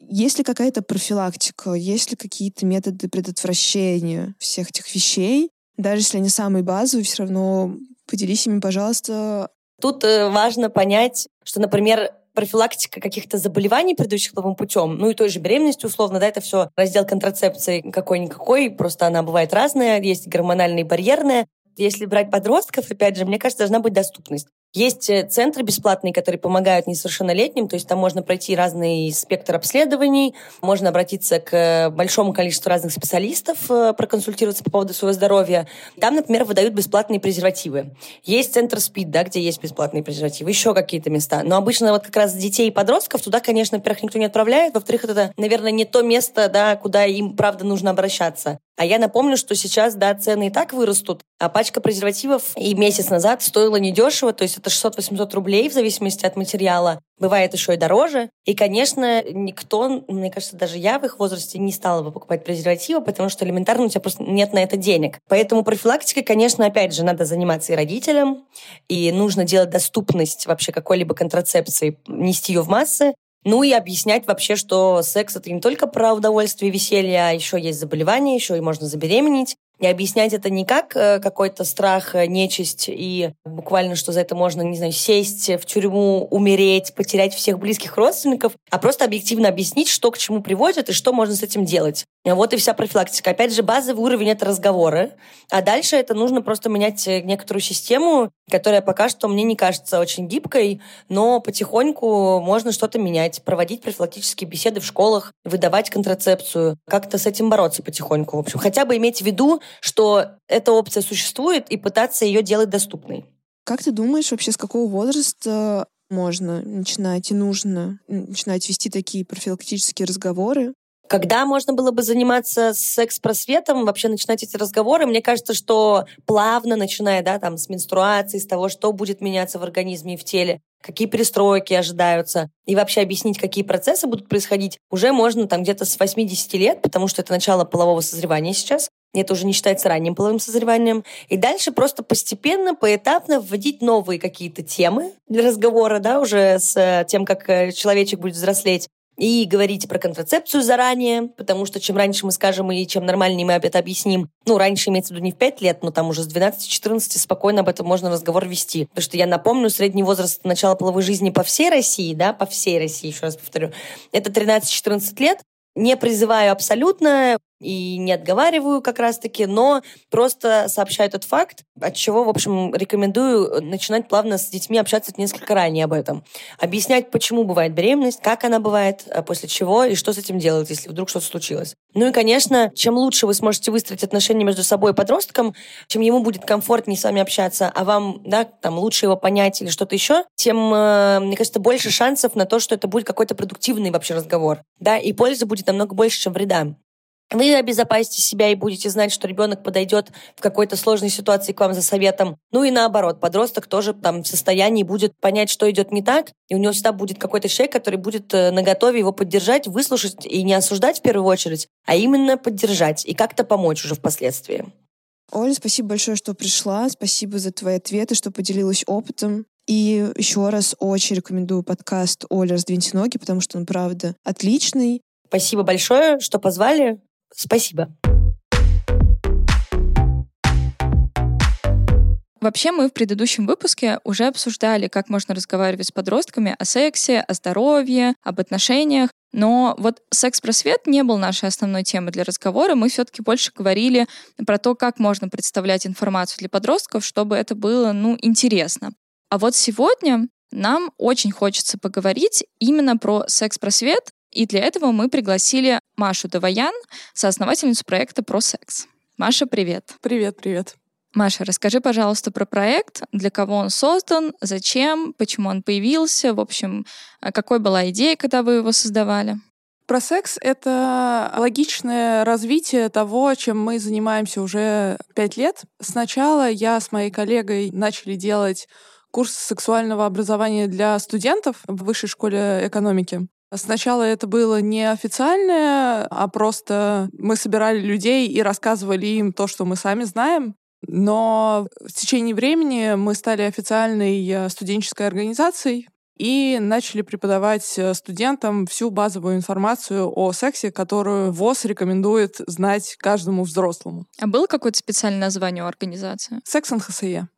Есть ли какая-то профилактика? Есть ли какие-то методы предотвращения всех этих вещей? Даже если они самые базовые, все равно поделись ими, пожалуйста. Тут э, важно понять, что, например, профилактика каких-то заболеваний, предыдущих половым путем, ну и той же беременности, условно, да, это все раздел контрацепции какой-никакой, просто она бывает разная, есть гормональная и барьерная. Если брать подростков, опять же, мне кажется, должна быть доступность. Есть э, центры бесплатные, которые помогают несовершеннолетним, то есть там можно пройти разный спектр обследований, можно обратиться к большому количеству разных специалистов, э, проконсультироваться по поводу своего здоровья. Там, например, выдают бесплатные презервативы. Есть центр СПИД, да, где есть бесплатные презервативы, еще какие-то места. Но обычно вот как раз детей и подростков туда, конечно, во-первых, никто не отправляет, во-вторых, это, наверное, не то место, да, куда им, правда, нужно обращаться. А я напомню, что сейчас, да, цены и так вырастут, а пачка презервативов и месяц назад стоила недешево, то есть это 600-800 рублей в зависимости от материала. Бывает еще и дороже. И, конечно, никто, мне кажется, даже я в их возрасте не стала бы покупать презервативы, потому что элементарно у тебя просто нет на это денег. Поэтому профилактикой, конечно, опять же, надо заниматься и родителям, и нужно делать доступность вообще какой-либо контрацепции, нести ее в массы, ну и объяснять вообще, что секс это не только про удовольствие и веселье, а еще есть заболевания, еще и можно забеременеть. И объяснять это не как э, какой-то страх, э, нечисть и буквально, что за это можно, не знаю, сесть в тюрьму, умереть, потерять всех близких родственников, а просто объективно объяснить, что к чему приводит и что можно с этим делать. Вот и вся профилактика. Опять же, базовый уровень — это разговоры, а дальше это нужно просто менять э, некоторую систему, которая пока что мне не кажется очень гибкой, но потихоньку можно что-то менять, проводить профилактические беседы в школах, выдавать контрацепцию, как-то с этим бороться потихоньку. В общем, хотя бы иметь в виду, что эта опция существует, и пытаться ее делать доступной. Как ты думаешь, вообще с какого возраста можно начинать и нужно начинать вести такие профилактические разговоры когда можно было бы заниматься секс-просветом, вообще начинать эти разговоры? Мне кажется, что плавно, начиная да, там, с менструации, с того, что будет меняться в организме и в теле, какие перестройки ожидаются, и вообще объяснить, какие процессы будут происходить, уже можно там где-то с 80 лет, потому что это начало полового созревания сейчас, это уже не считается ранним половым созреванием. И дальше просто постепенно, поэтапно вводить новые какие-то темы для разговора, да, уже с тем, как э, человечек будет взрослеть и говорите про контрацепцию заранее, потому что чем раньше мы скажем и чем нормальнее мы это объясним, ну, раньше имеется в виду не в 5 лет, но там уже с 12-14 спокойно об этом можно разговор вести. Потому что я напомню, средний возраст начала половой жизни по всей России, да, по всей России, еще раз повторю, это 13-14 лет, не призываю абсолютно и не отговариваю как раз-таки, но просто сообщаю этот факт, от чего, в общем, рекомендую начинать плавно с детьми общаться несколько ранее об этом. Объяснять, почему бывает беременность, как она бывает, а после чего и что с этим делать, если вдруг что-то случилось. Ну и, конечно, чем лучше вы сможете выстроить отношения между собой и подростком, чем ему будет комфортнее с вами общаться, а вам, да, там, лучше его понять или что-то еще, тем, э, мне кажется, больше шансов на то, что это будет какой-то продуктивный вообще разговор. Да, и пользы будет намного больше, чем вреда вы обезопасите себя и будете знать, что ребенок подойдет в какой-то сложной ситуации к вам за советом. Ну и наоборот, подросток тоже там в состоянии будет понять, что идет не так, и у него всегда будет какой-то человек, который будет э, на готове его поддержать, выслушать и не осуждать в первую очередь, а именно поддержать и как-то помочь уже впоследствии. Оля, спасибо большое, что пришла. Спасибо за твои ответы, что поделилась опытом. И еще раз очень рекомендую подкаст «Оля, раздвиньте ноги», потому что он, правда, отличный. Спасибо большое, что позвали. Спасибо. Вообще мы в предыдущем выпуске уже обсуждали, как можно разговаривать с подростками о сексе, о здоровье, об отношениях. Но вот секс-просвет не был нашей основной темой для разговора. Мы все-таки больше говорили про то, как можно представлять информацию для подростков, чтобы это было, ну, интересно. А вот сегодня нам очень хочется поговорить именно про секс-просвет и для этого мы пригласили Машу Даваян, соосновательницу проекта «Про секс». Маша, привет. Привет, привет. Маша, расскажи, пожалуйста, про проект, для кого он создан, зачем, почему он появился, в общем, а какой была идея, когда вы его создавали? Про секс — это логичное развитие того, чем мы занимаемся уже пять лет. Сначала я с моей коллегой начали делать курс сексуального образования для студентов в Высшей школе экономики. Сначала это было не официальное, а просто мы собирали людей и рассказывали им то, что мы сами знаем. Но в течение времени мы стали официальной э, студенческой организацией и начали преподавать э, студентам всю базовую информацию о сексе, которую ВОЗ рекомендует знать каждому взрослому. А было какое-то специальное название у организации? Секс НХСЕ.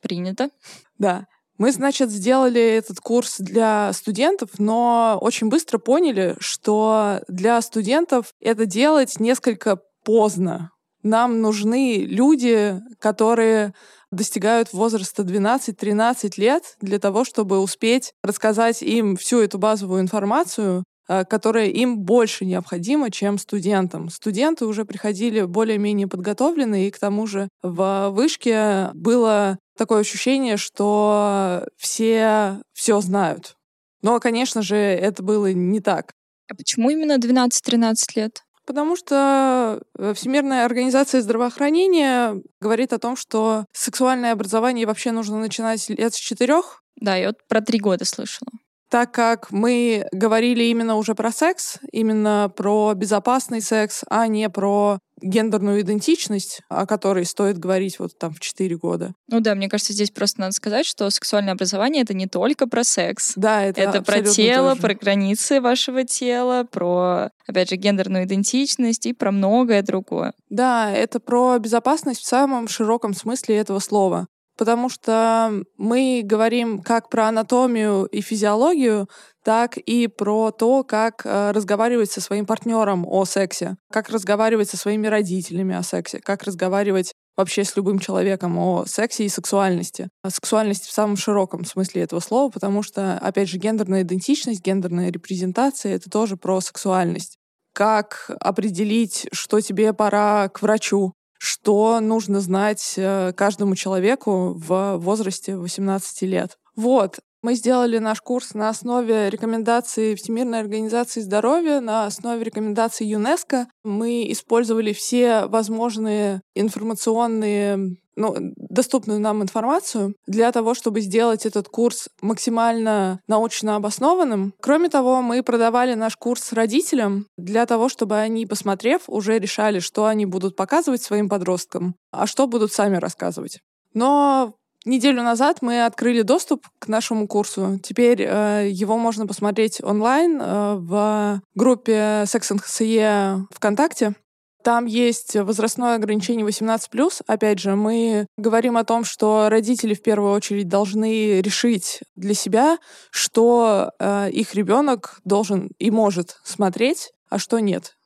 Принято. Да. Мы, значит, сделали этот курс для студентов, но очень быстро поняли, что для студентов это делать несколько поздно. Нам нужны люди, которые достигают возраста 12-13 лет для того, чтобы успеть рассказать им всю эту базовую информацию, э, которая им больше необходима, чем студентам. Студенты уже приходили более-менее подготовленные, и к тому же в вышке было такое ощущение, что все все знают. Но, конечно же, это было не так. А почему именно 12-13 лет? Потому что э, Всемирная организация здравоохранения говорит о том, что сексуальное образование вообще нужно начинать лет с четырех. Да, я вот про три года слышала так как мы говорили именно уже про секс, именно про безопасный секс, а не про гендерную идентичность, о которой стоит говорить вот там в 4 года. Ну да, мне кажется, здесь просто надо сказать, что сексуальное образование — это не только про секс. Да, это Это про тело, тоже. про границы вашего тела, про, опять же, гендерную идентичность и про многое другое. Да, это про безопасность в самом широком смысле этого слова потому что мы говорим как про анатомию и физиологию, так и про то, как э, разговаривать со своим партнером о сексе, как разговаривать со своими родителями о сексе, как разговаривать вообще с любым человеком о сексе и сексуальности. О сексуальности в самом широком смысле этого слова, потому что, опять же, гендерная идентичность, гендерная репрезентация — это тоже про сексуальность. Как определить, что тебе пора к врачу, что нужно знать э, каждому человеку в возрасте 18 лет. Вот. Мы сделали наш курс на основе рекомендаций Всемирной организации здоровья, на основе рекомендаций ЮНЕСКО. Мы использовали все возможные информационные ну, доступную нам информацию для того, чтобы сделать этот курс максимально научно обоснованным. Кроме того, мы продавали наш курс родителям для того, чтобы они, посмотрев, уже решали, что они будут показывать своим подросткам, а что будут сами рассказывать. Но Неделю назад мы открыли доступ к нашему курсу. Теперь э, его можно посмотреть онлайн э, в группе Sex and HSE ВКонтакте. Там есть возрастное ограничение 18+. Опять же, мы говорим о том, что родители в первую очередь должны решить для себя, что э, их ребенок должен и может смотреть, а что нет.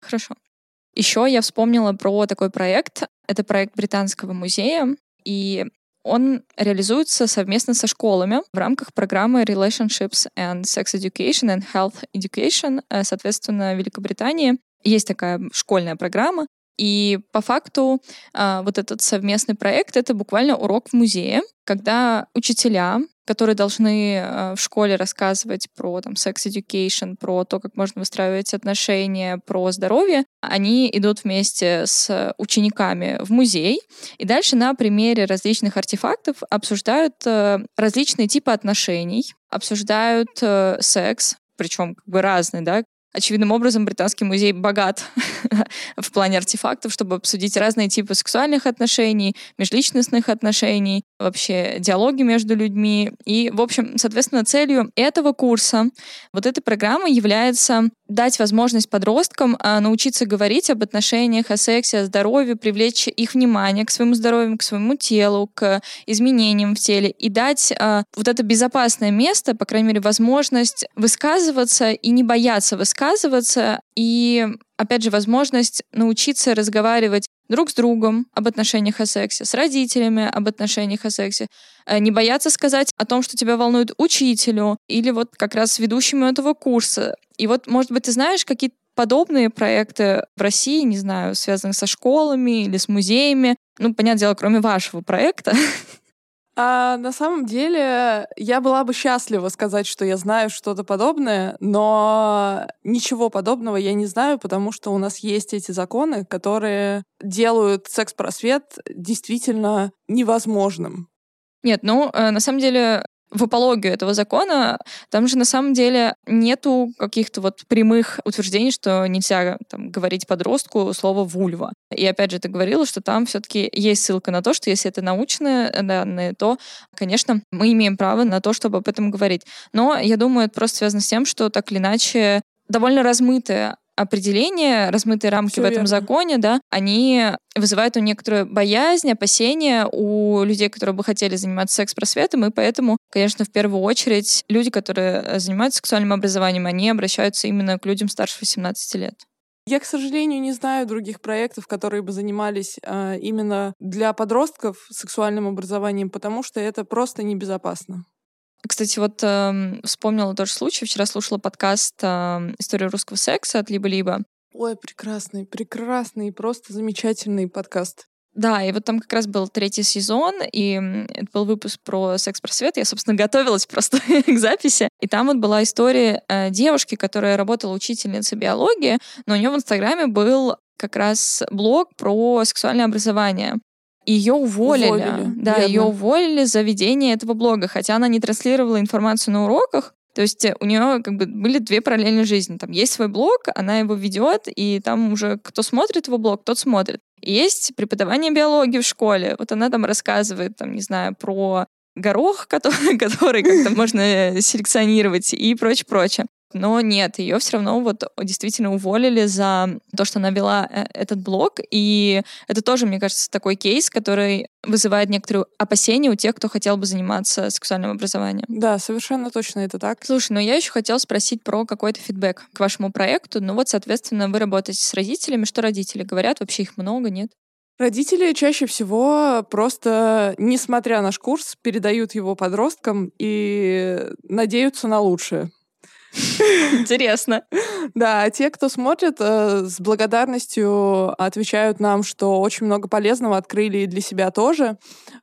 Хорошо. Еще я вспомнила про такой проект. Это проект Британского музея. И он реализуется совместно со школами в рамках программы Relationships and Sex Education and Health Education, э, соответственно, Великобритании. Есть такая школьная программа, и по факту а, вот этот совместный проект — это буквально урок в музее, когда учителя, которые должны а, в школе рассказывать про там, education, про то, как можно выстраивать отношения, про здоровье, они идут вместе с учениками в музей, и дальше на примере различных артефактов обсуждают а, различные типы отношений, обсуждают а, секс, причем как бы разные, да, очевидным образом британский музей богат в плане артефактов, чтобы обсудить разные типы сексуальных отношений, межличностных отношений, вообще диалоги между людьми. И, в общем, соответственно, целью этого курса, вот этой программы является дать возможность подросткам а, научиться говорить об отношениях, о сексе, о здоровье, привлечь их внимание к своему здоровью, к своему телу, к изменениям в теле и дать а, вот это безопасное место, по крайней мере, возможность высказываться и не бояться высказываться, и опять же, возможность научиться разговаривать друг с другом об отношениях о сексе, с родителями об отношениях о сексе, э, не бояться сказать о том, что тебя волнует учителю или вот как раз ведущему этого курса. И вот, может быть, ты знаешь какие подобные проекты в России, не знаю, связанные со школами или с музеями, ну, понятное дело, кроме вашего проекта, А на самом деле я была бы счастлива сказать, что я знаю что-то подобное, но ничего подобного я не знаю, потому что у нас есть эти законы, которые делают секс-просвет действительно невозможным. Нет, ну, э, на самом деле, в апологию этого закона, там же на самом деле нету каких-то вот прямых утверждений, что нельзя там, говорить подростку слово «вульва». И опять же, ты говорила, что там все-таки есть ссылка на то, что если это научные данные, то, конечно, мы имеем право на то, чтобы об этом говорить. Но я думаю, это просто связано с тем, что так или иначе довольно размытая определения, размытые рамки Все в этом верно. законе, да, они вызывают у некоторую боязнь, опасения у людей, которые бы хотели заниматься секс-просветом, и поэтому, конечно, в первую очередь люди, которые занимаются сексуальным образованием, они обращаются именно к людям старше 18 лет. Я, к сожалению, не знаю других проектов, которые бы занимались э, именно для подростков сексуальным образованием, потому что это просто небезопасно. Кстати, вот э, вспомнила тоже случай. Вчера слушала подкаст э, «История русского секса» от «Либо-либо». Ой, прекрасный, прекрасный, просто замечательный подкаст. Да, и вот там как раз был третий сезон, и это был выпуск про секс-просвет. Я, собственно, готовилась просто к записи. И там вот была история э, девушки, которая работала учительницей биологии, но у нее в Инстаграме был как раз блог про сексуальное образование ее уволили. уволили да, ее уволили за ведение этого блога, хотя она не транслировала информацию на уроках. То есть э, у нее как бы были две параллельные жизни. Там есть свой блог, она его ведет, и там уже кто смотрит его блог, тот смотрит. И есть преподавание биологии в школе. Вот она там рассказывает, там, не знаю, про горох, который, который как-то можно э, селекционировать и прочее, прочее. Но нет, ее все равно вот действительно уволили за то, что она вела э, этот блог. И это тоже, мне кажется, такой кейс, который вызывает некоторые опасения у тех, кто хотел бы заниматься сексуальным образованием. Да, совершенно точно это так. Слушай, ну я еще хотела спросить про какой-то фидбэк к вашему проекту. Ну вот, соответственно, вы работаете с родителями. Что родители говорят? Вообще их много, нет? Родители чаще всего просто, несмотря на наш курс, передают его подросткам и надеются на лучшее. Интересно. Да, а те, кто смотрит, э, с благодарностью отвечают нам, что очень много полезного открыли и для себя тоже.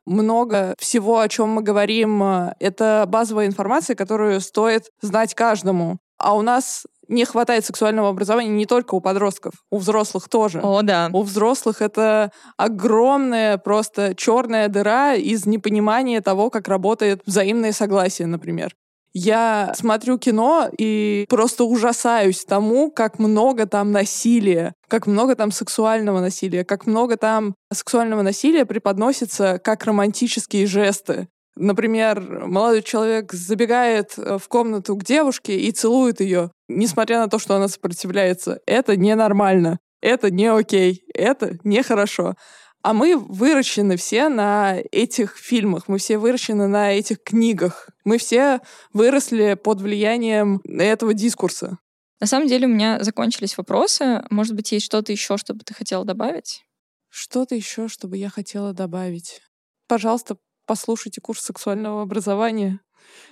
Много всего, о чем мы говорим, э, это базовая информация, которую стоит знать каждому. А у нас не хватает сексуального образования не только у подростков, у взрослых тоже. О, да. У взрослых это огромная просто черная дыра из непонимания того, как работает взаимное согласие, например. Я смотрю кино и просто ужасаюсь тому, как много там насилия, как много там сексуального насилия, как много там сексуального насилия преподносится как романтические жесты. Например, молодой человек забегает э, в комнату к девушке и целует ее, несмотря на то, что она сопротивляется. Это ненормально, это не окей, это нехорошо. А мы выращены все на этих фильмах, мы все выращены на этих книгах. Мы все выросли под влиянием этого дискурса. На самом деле у меня закончились вопросы. Может быть, есть что-то еще, что бы ты хотела добавить? Что-то еще, чтобы я хотела добавить. Пожалуйста, послушайте курс сексуального образования.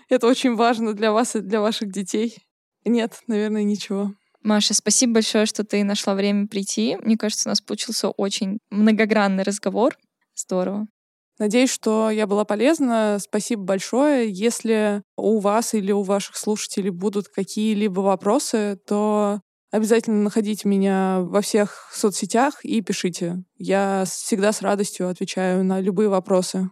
Это очень важно для вас и для ваших детей. Нет, наверное, ничего. Маша, спасибо большое, что ты нашла время прийти. Мне кажется, у нас получился очень многогранный разговор. Здорово. Надеюсь, что я была полезна. Спасибо большое. Если у вас или у ваших слушателей будут какие-либо вопросы, то обязательно находите меня во всех соцсетях и пишите. Я всегда с радостью отвечаю на любые вопросы.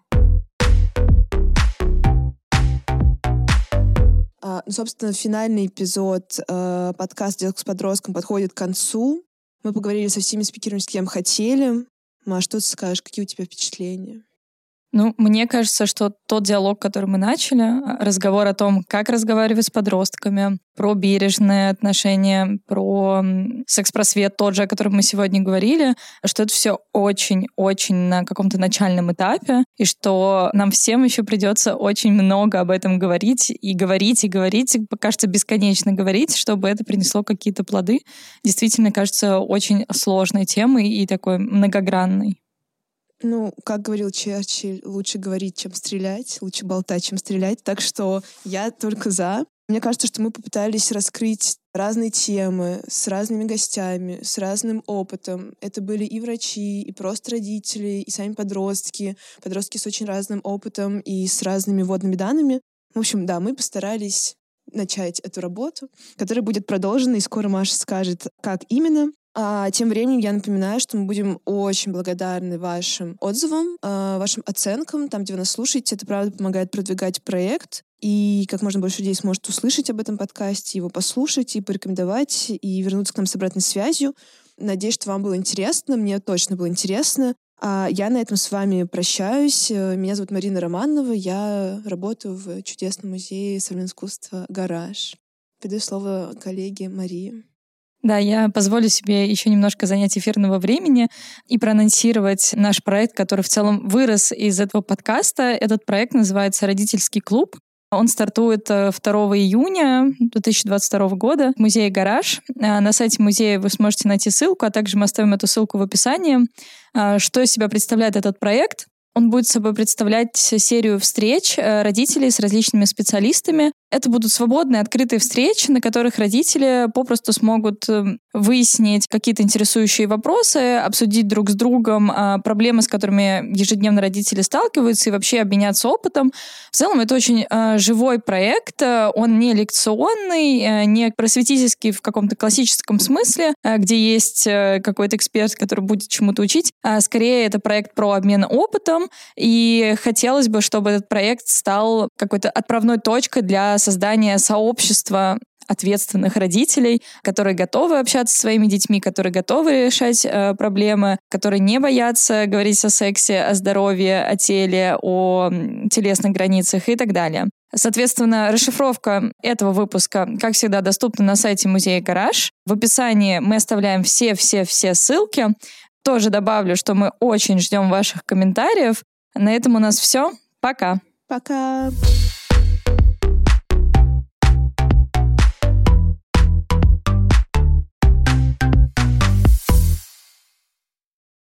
А, ну, собственно, финальный эпизод э, подкаста «Диалог с подростком» подходит к концу. Мы поговорили со всеми спикерами, с кем хотели. Маш, что ты скажешь? Какие у тебя впечатления? Ну, мне кажется, что тот диалог, который мы начали, а, разговор о том, как разговаривать с подростками, про бережное отношение, про секс-просвет тот же, о котором мы сегодня говорили, что это все очень-очень на каком-то начальном этапе, и что нам всем еще придется очень много об этом говорить, и говорить, и говорить, и, кажется, бесконечно говорить, чтобы это принесло какие-то плоды. Действительно, кажется, очень сложной темой и такой многогранной. Ну, как говорил Черчилль, лучше говорить, чем стрелять, лучше болтать, чем стрелять. Так что я только за. Мне кажется, что мы попытались раскрыть разные темы с разными гостями, с разным опытом. Это были и врачи, и просто родители, и сами подростки, подростки с очень разным опытом и с разными водными данными. В общем, да, мы постарались начать эту работу, которая будет продолжена, и скоро Маша скажет, как именно. А тем временем я напоминаю, что мы будем очень благодарны вашим отзывам, э, вашим оценкам, там, где вы нас слушаете. Это, правда, помогает продвигать проект. И как можно больше людей сможет услышать об этом подкасте, его послушать и порекомендовать, и вернуться к нам с обратной связью. Надеюсь, что вам было интересно. Мне точно было интересно. А я на этом с вами прощаюсь. Э, меня зовут Марина Романова. Я работаю в чудесном музее современного искусства «Гараж». Передаю слово коллеге Марии. Да, я позволю себе еще немножко занять эфирного времени и проанонсировать наш проект, который в целом вырос из этого подкаста. Этот проект называется «Родительский клуб». Он стартует 2 э, июня 2022 года в музее «Гараж». А на сайте музея вы сможете найти ссылку, а также мы оставим эту ссылку в описании. А, что из себя представляет этот проект? Он будет собой представлять серию встреч э, родителей с различными специалистами. Это будут свободные, открытые встречи, на которых родители попросту смогут эм, выяснить какие-то интересующие вопросы, обсудить друг с другом а, проблемы, с которыми ежедневно родители сталкиваются, и вообще обменяться опытом. В целом это очень а, живой проект, он не лекционный, э, не просветительский в каком-то классическом смысле, э, где есть какой-то эксперт, который будет чему-то учить. А скорее это проект про обмен опытом, и хотелось бы, чтобы этот проект стал какой-то отправной точкой для создания сообщества ответственных родителей, которые готовы общаться со своими детьми, которые готовы решать э, проблемы, которые не боятся говорить о сексе, о здоровье, о теле, о телесных границах и так далее. Соответственно, расшифровка этого выпуска, как всегда, доступна на сайте Музея Гараж. В описании мы оставляем все-все-все ссылки. Тоже добавлю, что мы очень ждем ваших комментариев. На этом у нас все. Пока. Пока.